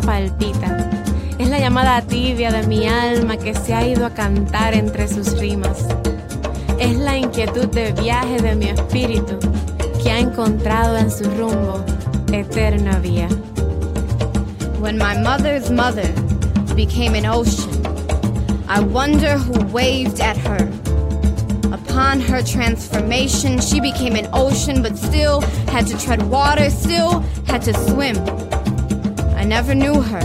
palpita. Es la llamada tibia de mi alma que se ha ido a cantar entre sus rimas. Es la inquietud de viaje de mi espíritu que ha encontrado en su rumbo eterna vía. When my mother's mother became an ocean, I wonder who waved at her. Upon her transformation, she became an ocean, but still had to tread water, still had to swim. I never knew her,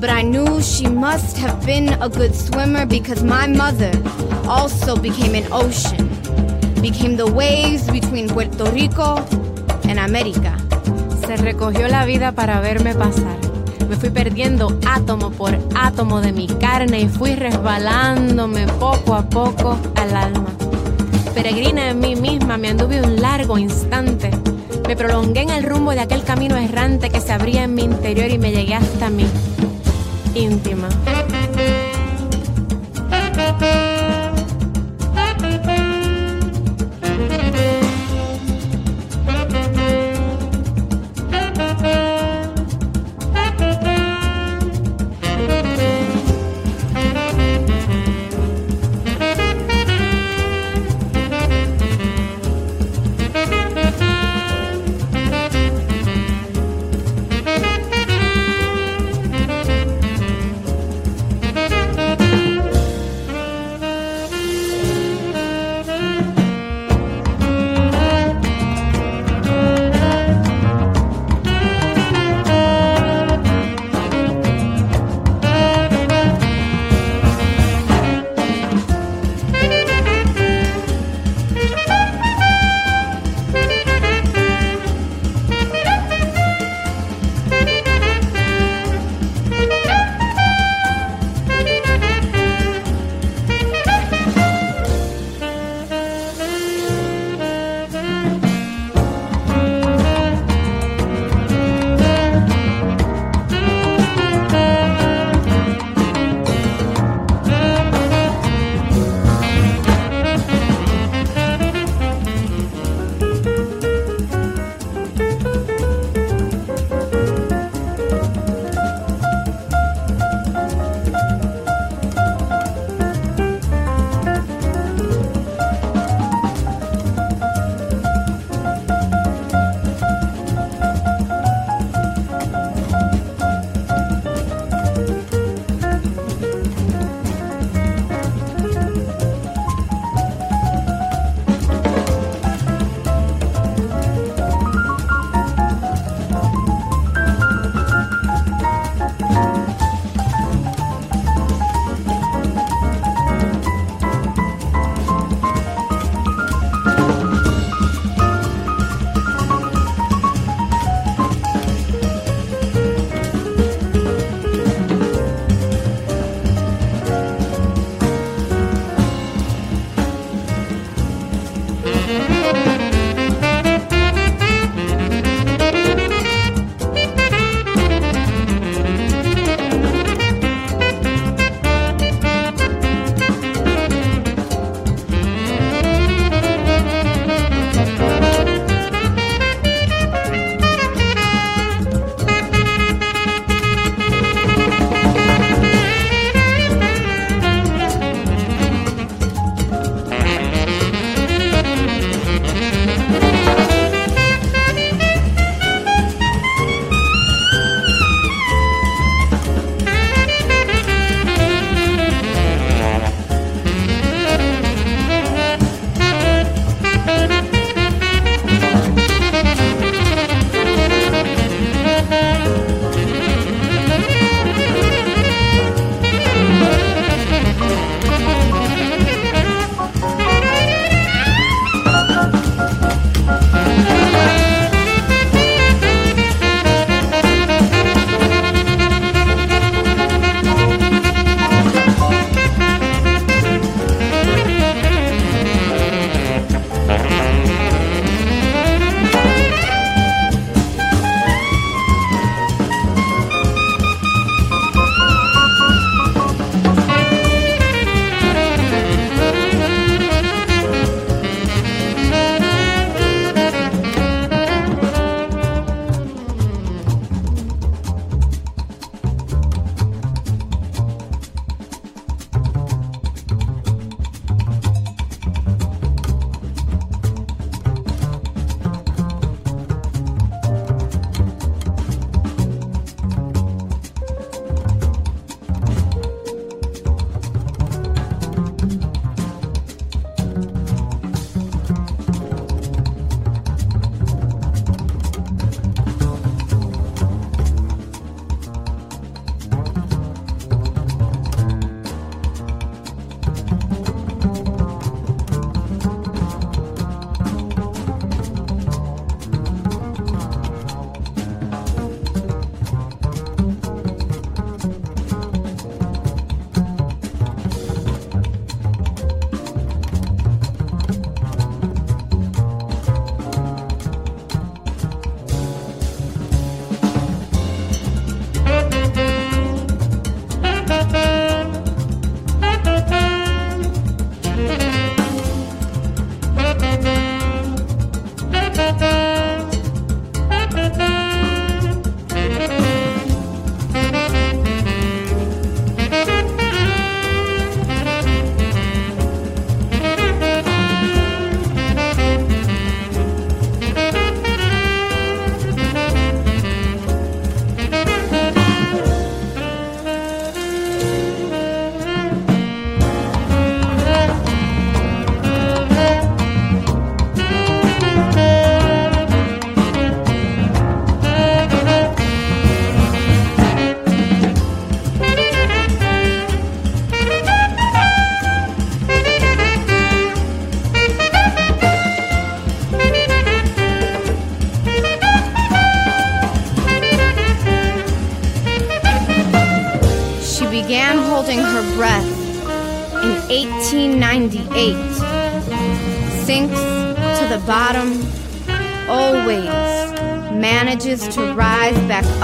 but I knew she must have been a good swimmer because my mother also became an ocean, became the waves between Puerto Rico and America. Se recogió la vida para verme pasar. Me fui perdiendo átomo por átomo de mi carne y fui resbalándome poco a poco al alma. Peregrina en mí misma me anduve un largo instante. Me prolongué en el rumbo de aquel camino errante que se abría en mi interior y me llegué hasta mí, íntima.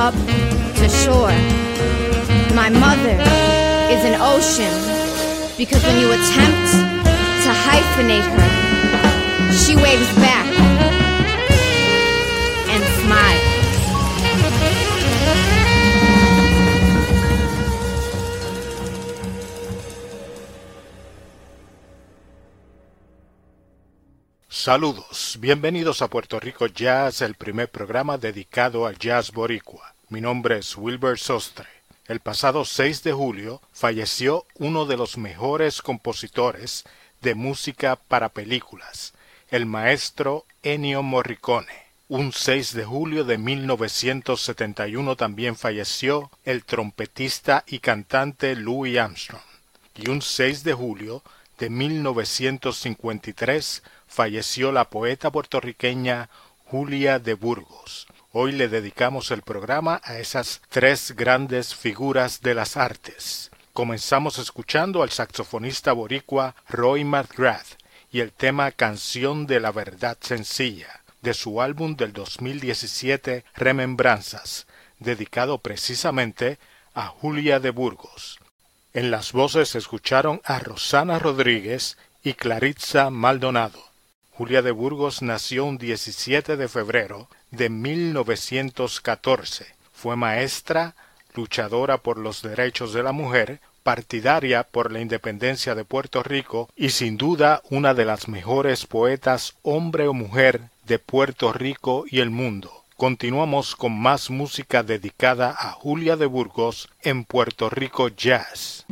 Up to shore. My mother is an ocean because when you attempt to hyphenate her, she waves back and smiles. Saludos, bienvenidos a Puerto Rico Jazz, el primer programa dedicado al jazz boricua. Mi nombre es Wilbur Sostre. El pasado 6 de julio falleció uno de los mejores compositores de música para películas, el maestro Ennio Morricone. Un 6 de julio de 1971 también falleció el trompetista y cantante Louis Armstrong. Y un 6 de julio de 1953 falleció la poeta puertorriqueña Julia de Burgos. Hoy le dedicamos el programa a esas tres grandes figuras de las artes. Comenzamos escuchando al saxofonista boricua Roy McGrath y el tema Canción de la Verdad Sencilla, de su álbum del 2017 Remembranzas, dedicado precisamente a Julia de Burgos. En las voces escucharon a Rosana Rodríguez y Claritza Maldonado. Julia de Burgos nació un 17 de febrero de 1914. Fue maestra, luchadora por los derechos de la mujer, partidaria por la independencia de Puerto Rico y sin duda una de las mejores poetas hombre o mujer de Puerto Rico y el mundo. Continuamos con más música dedicada a Julia de Burgos en Puerto Rico Jazz.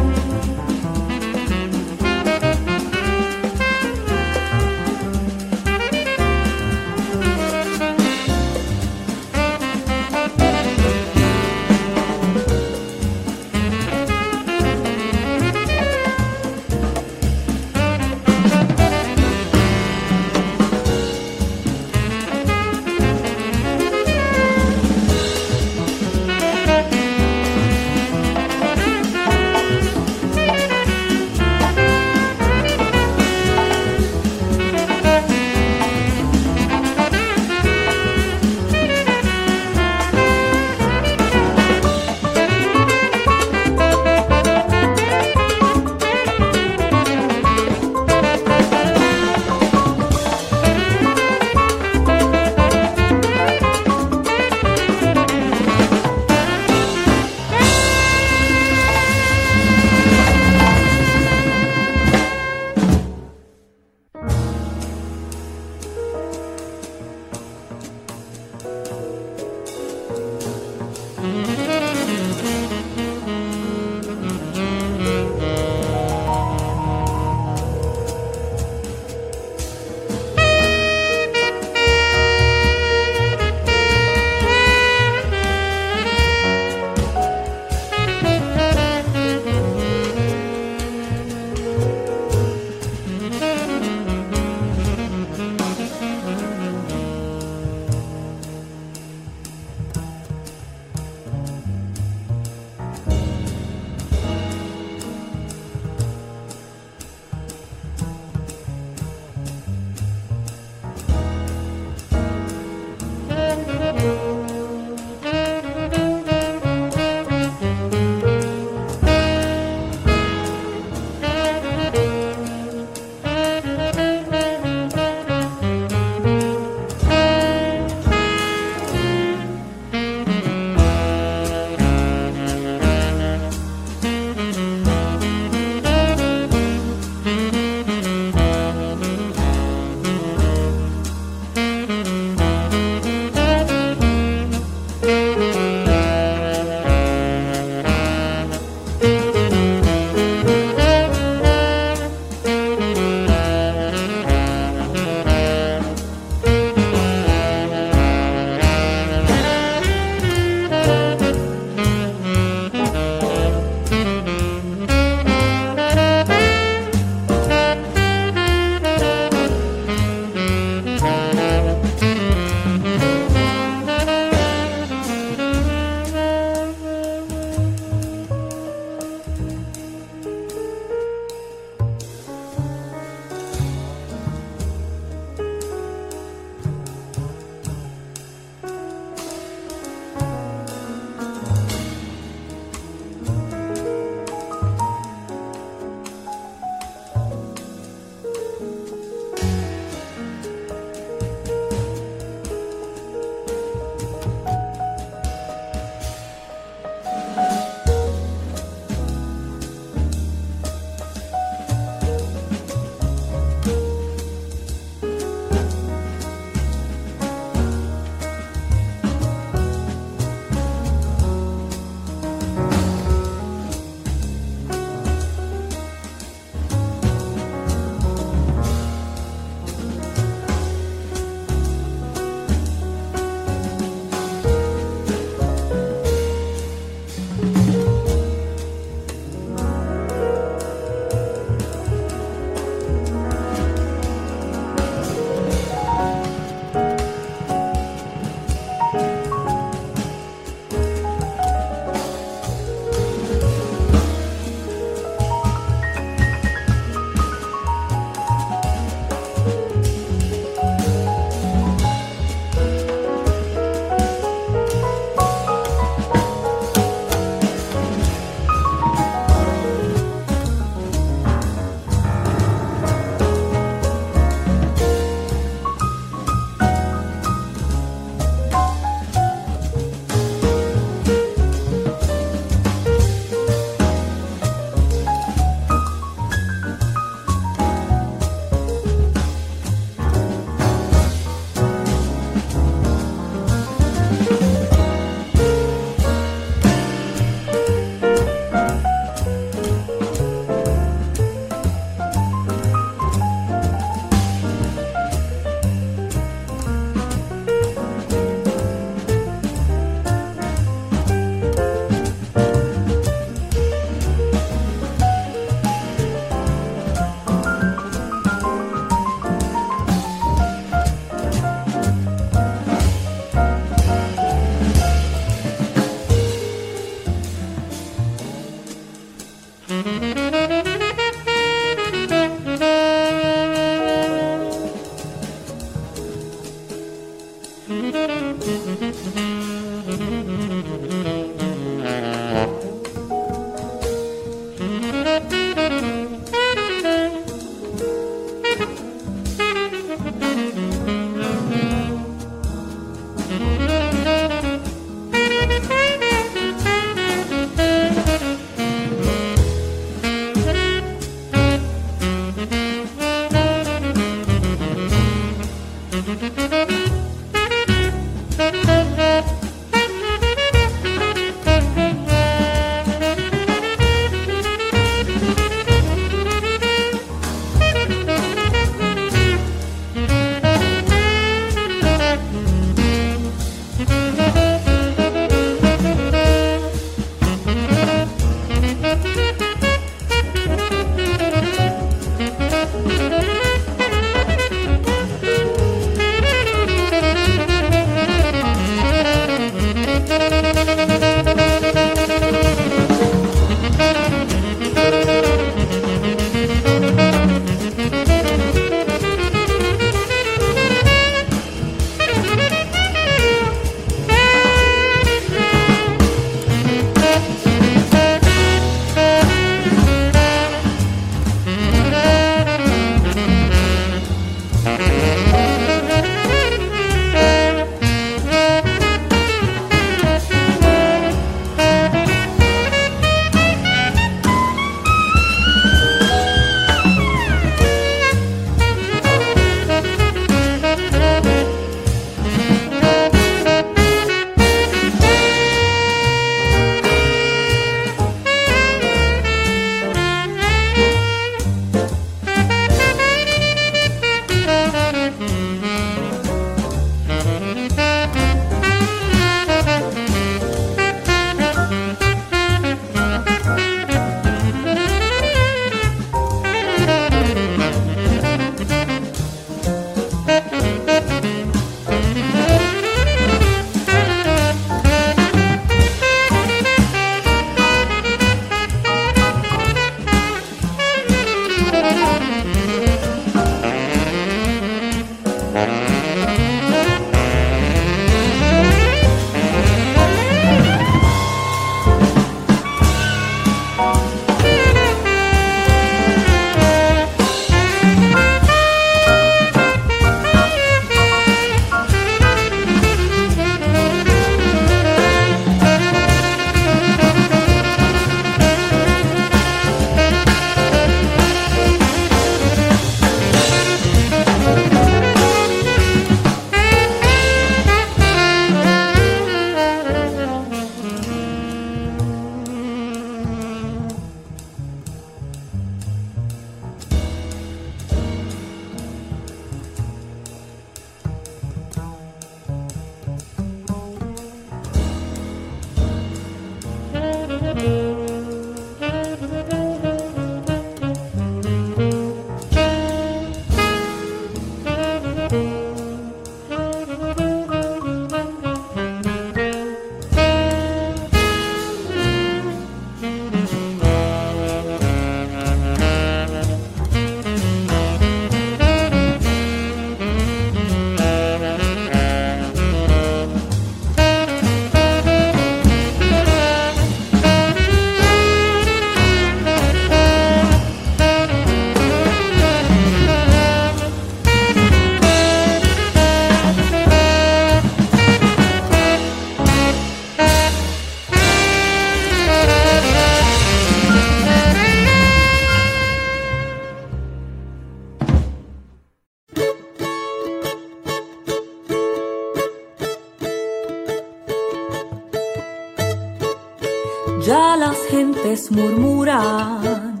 Murmuran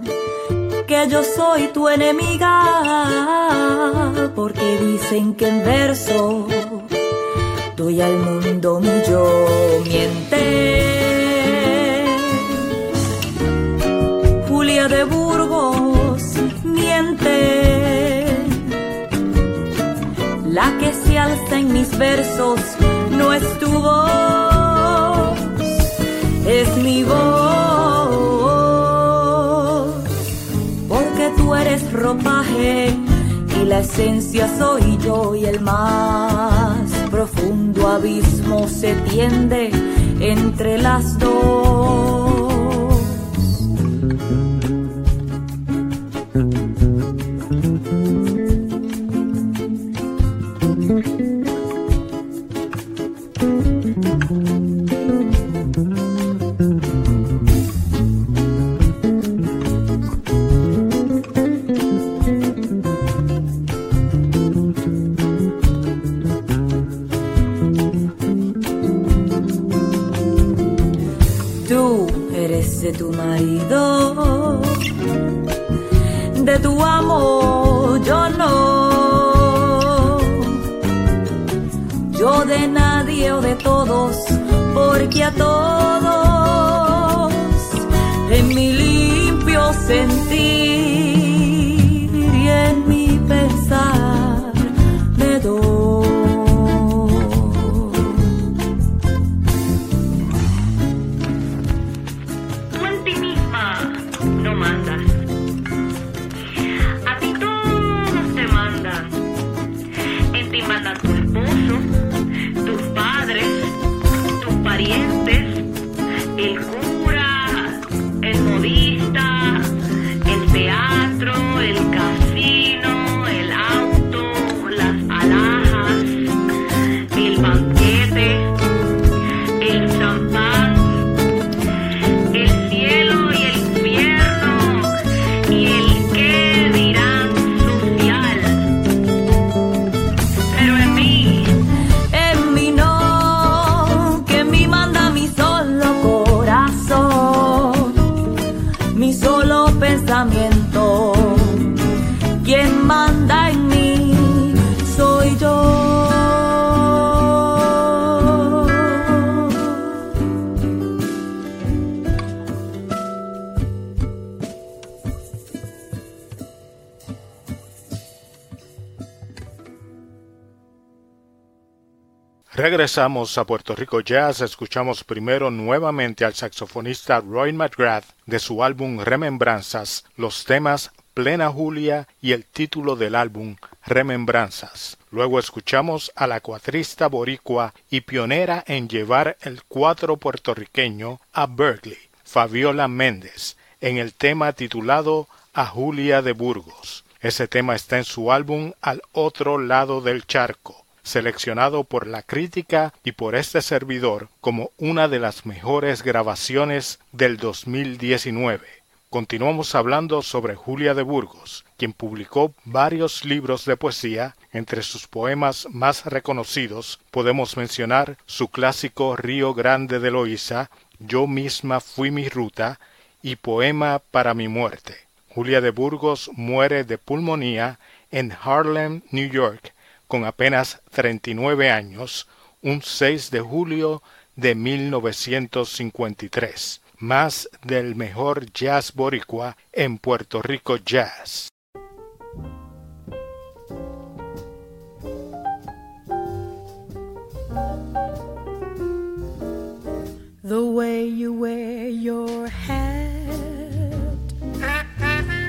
que yo soy tu enemiga, porque dicen que en verso doy al mundo mi yo miente. Julia de Burgos miente, la que se alza en mis versos no es tu voz, es mi voz. eres ropaje y la esencia soy yo y el más profundo abismo se tiende entre las dos. Regresamos a Puerto Rico Jazz, escuchamos primero nuevamente al saxofonista Roy McGrath de su álbum Remembranzas, los temas Plena Julia y el título del álbum Remembranzas. Luego escuchamos a la cuatrista boricua y pionera en llevar el cuatro puertorriqueño a Berkeley, Fabiola Méndez, en el tema titulado A Julia de Burgos. Ese tema está en su álbum Al otro lado del charco seleccionado por la crítica y por este servidor como una de las mejores grabaciones del 2019. Continuamos hablando sobre Julia de Burgos, quien publicó varios libros de poesía. Entre sus poemas más reconocidos podemos mencionar su clásico Río Grande de Loíza, Yo misma fui mi ruta y Poema para mi muerte. Julia de Burgos muere de pulmonía en Harlem, New York, con apenas 39 años, un 6 de julio de 1953, más del mejor jazz boricua en Puerto Rico Jazz. The way you wear your hat,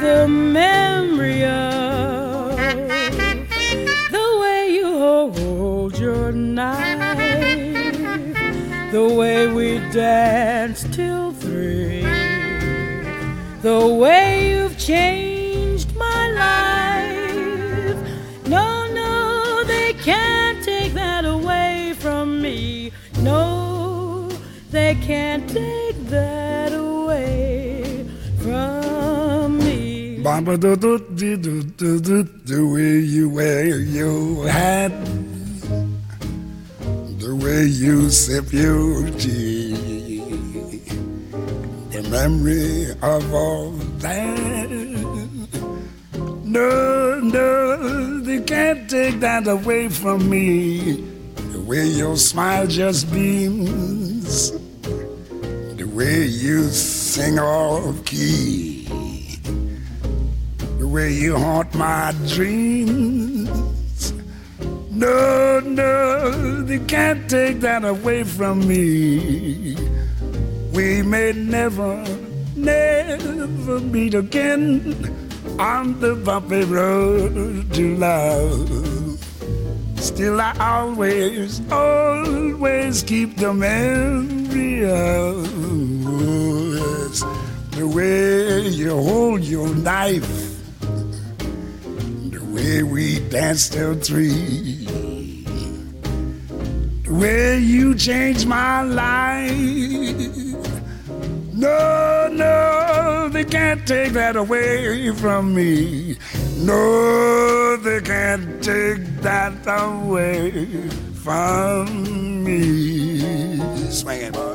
The memory of the way you hold your knife, the way we danced till three, the way you've changed the way you wear your hat, the way you sip your tea, the memory of all that. No, no, they can't take that away from me. The way your smile just beams, the way you sing off key, way you haunt my dreams. No, no, they can't take that away from me. We may never, never meet again on the bumpy road to love. Still, I always, always keep the memory of the way you hold your knife, way we danced till three, the way you changed my life. No, no, they can't take that away from me. No, they can't take that away from me. Swing it,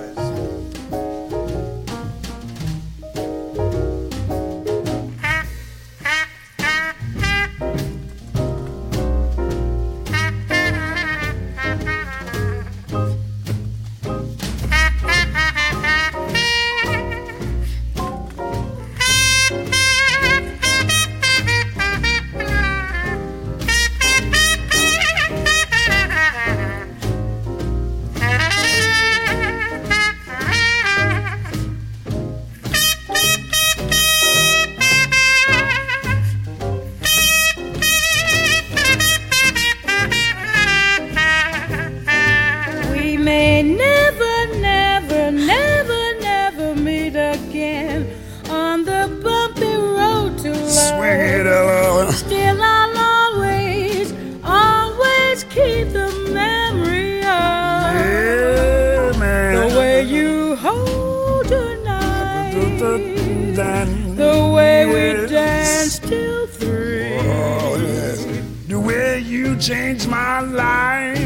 changed my life.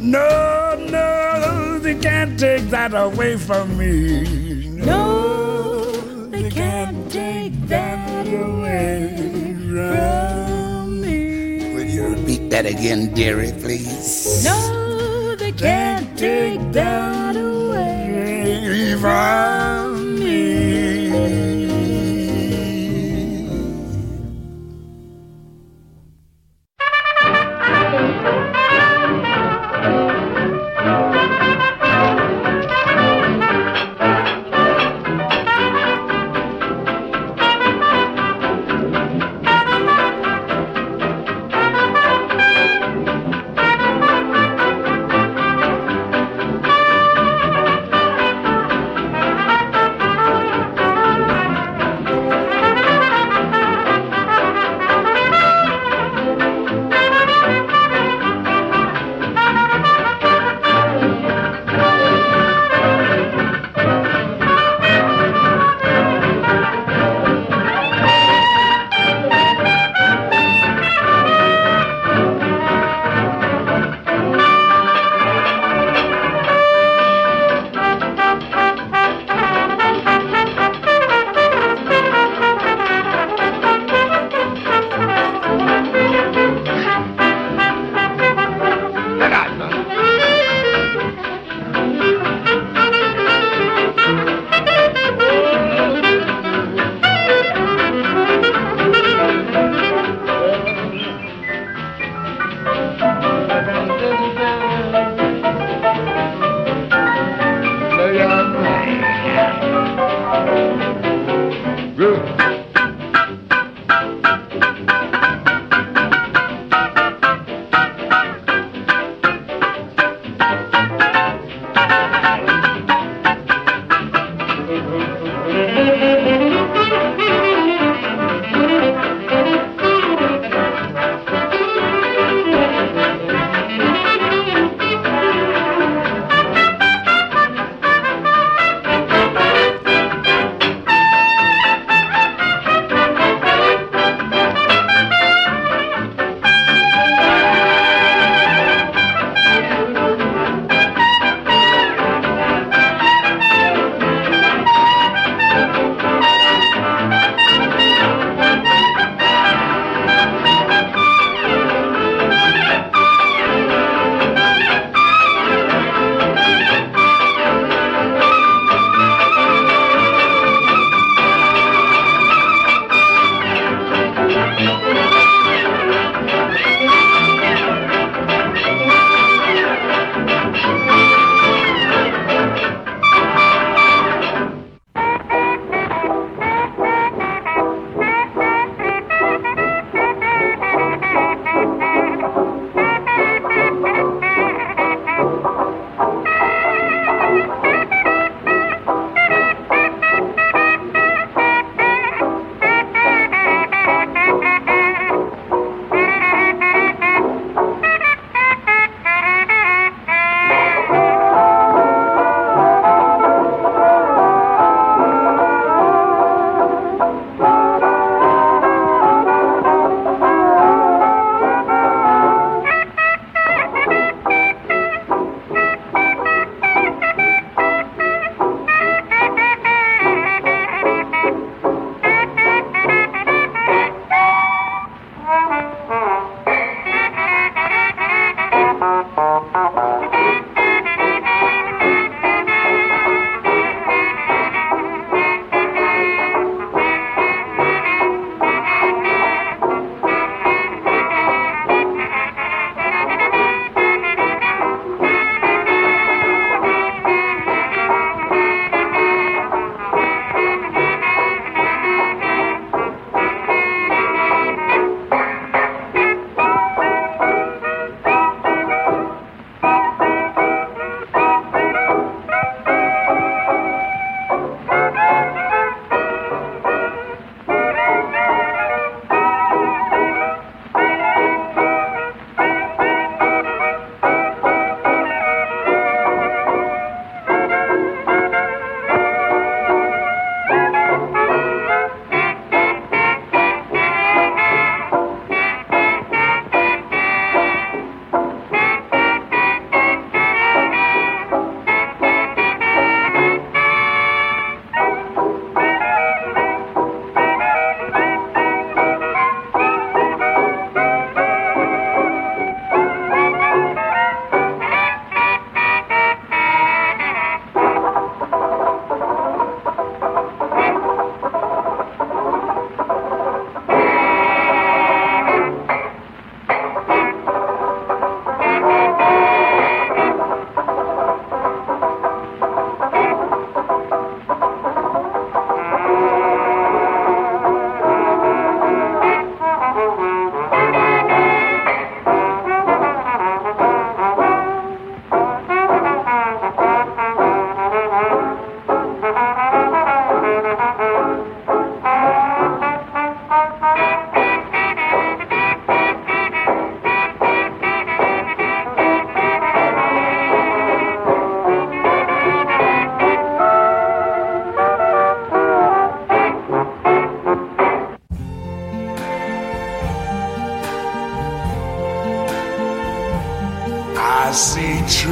No, no, they can't take that away from me. No, they can't take that away from me. Will you repeat that again, dearie, please? No, they can't take that away from me.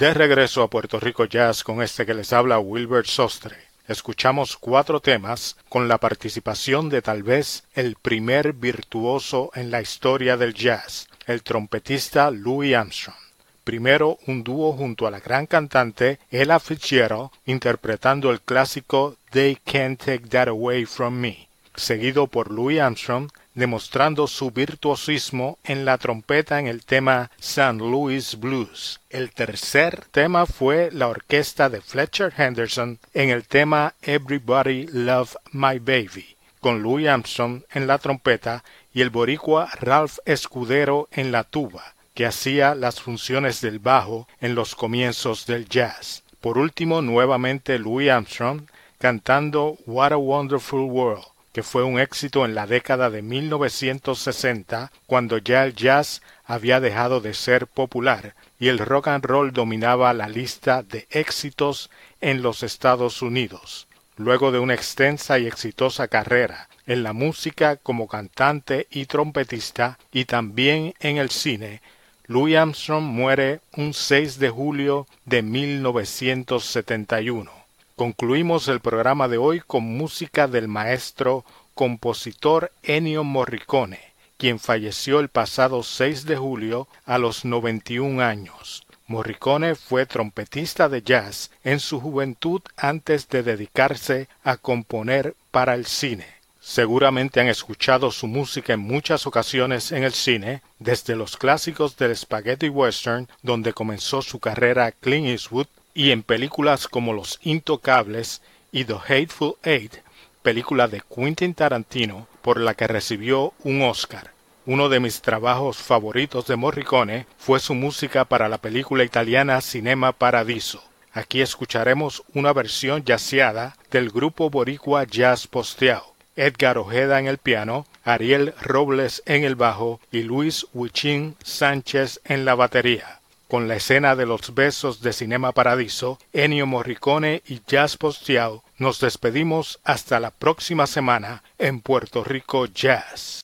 De regreso a Puerto Rico Jazz con este que les habla Wilbert Sostre. Escuchamos cuatro temas con la participación de tal vez el primer virtuoso en la historia del jazz, el trompetista Louis Armstrong. Primero un dúo junto a la gran cantante Ella Fitzgerald interpretando el clásico They Can't Take That Away From Me, seguido por Louis Armstrong demostrando su virtuosismo en la trompeta en el tema St. Louis Blues. El tercer tema fue la orquesta de Fletcher Henderson en el tema Everybody Love My Baby, con Louis Armstrong en la trompeta y el boricua Ralph Escudero en la tuba, que hacía las funciones del bajo en los comienzos del jazz. Por último, nuevamente Louis Armstrong cantando What a Wonderful World que fue un éxito en la década de 1960, cuando ya el jazz había dejado de ser popular y el rock and roll dominaba la lista de éxitos en los Estados Unidos. Luego de una extensa y exitosa carrera en la música como cantante y trompetista y también en el cine, Louis Armstrong muere un 6 de julio de 1971. Concluimos el programa de hoy con música del maestro compositor Ennio Morricone, quien falleció el pasado 6 de julio a los 91 años. Morricone fue trompetista de jazz en su juventud antes de dedicarse a componer para el cine. Seguramente han escuchado su música en muchas ocasiones en el cine, desde los clásicos del spaghetti western, donde comenzó su carrera Clint Eastwood, y en películas como Los Intocables y The Hateful Eight, película de Quentin Tarantino por la que recibió un Oscar. Uno de mis trabajos favoritos de Morricone fue su música para la película italiana Cinema Paradiso. Aquí escucharemos una versión yaceada del grupo boricua Jazz Posteado. Edgar Ojeda en el piano, Ariel Robles en el bajo y Luis Huichín Sánchez en la batería con la escena de los besos de Cinema Paradiso, Ennio Morricone y Jazz Postiao, nos despedimos hasta la próxima semana en Puerto Rico Jazz.